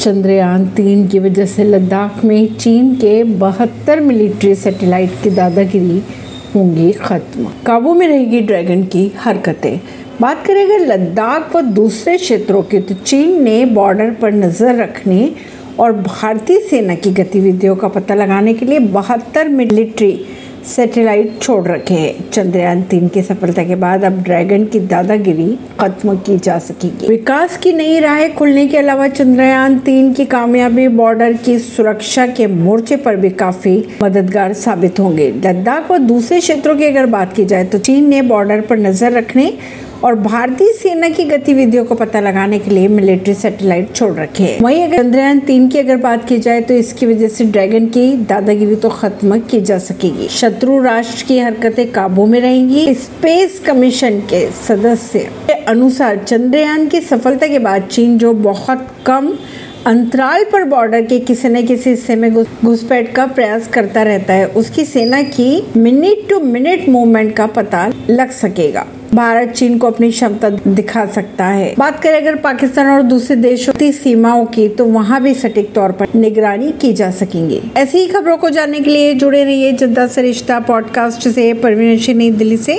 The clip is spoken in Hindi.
चंद्रयान तीन की वजह से लद्दाख में चीन के बहत्तर मिलिट्री सैटेलाइट की दादागिरी होंगी खत्म। काबू में रहेगी ड्रैगन की हरकतें। बात करें अगर लद्दाख व दूसरे क्षेत्रों की तो चीन ने बॉर्डर पर नज़र रखने और भारतीय सेना की गतिविधियों का पता लगाने के लिए बहत्तर मिलिट्री सैटेलाइट छोड़ रखे हैं। चंद्रयान तीन की सफलता के बाद अब ड्रैगन की दादागिरी खत्म की जा सकेगी। विकास की नई राहें खुलने के अलावा चंद्रयान तीन की कामयाबी, बॉर्डर की सुरक्षा के मोर्चे पर भी काफ़ी मददगार साबित होंगे। लद्दाख व दूसरे क्षेत्रों की अगर बात की जाए तो चीन ने बॉर्डर पर नज़र रखने और भारतीय सेना की गतिविधियों को पता लगाने के लिए मिलिट्री सैटेलाइट छोड़ रखे हैं। वहीं अगर चंद्रयान तीन की अगर बात की जाए तो इसकी वजह से ड्रैगन की दादागिरी तो खत्म की जा सकेगी। शत्रु राष्ट्र की हरकतें काबू में रहेंगी। स्पेस कमीशन के सदस्य के अनुसार चंद्रयान की सफलता के बाद चीन, जो बहुत कम अंतराल पर बॉर्डर के किसी न किसी हिस्से में घुसपैठ का प्रयास करता रहता है, उसकी सेना की मिनट टू मिनट मूवमेंट का पता लग सकेगा। भारत, चीन को अपनी क्षमता दिखा सकता है। बात करें अगर पाकिस्तान और दूसरे देशों की सीमाओं की तो वहाँ भी सटीक तौर पर निगरानी की जा सकेंगे। ऐसी ही खबरों को जानने के लिए जुड़े रहिए जनता सरिश्ता पॉडकास्ट से। परवीन दिल्ली से।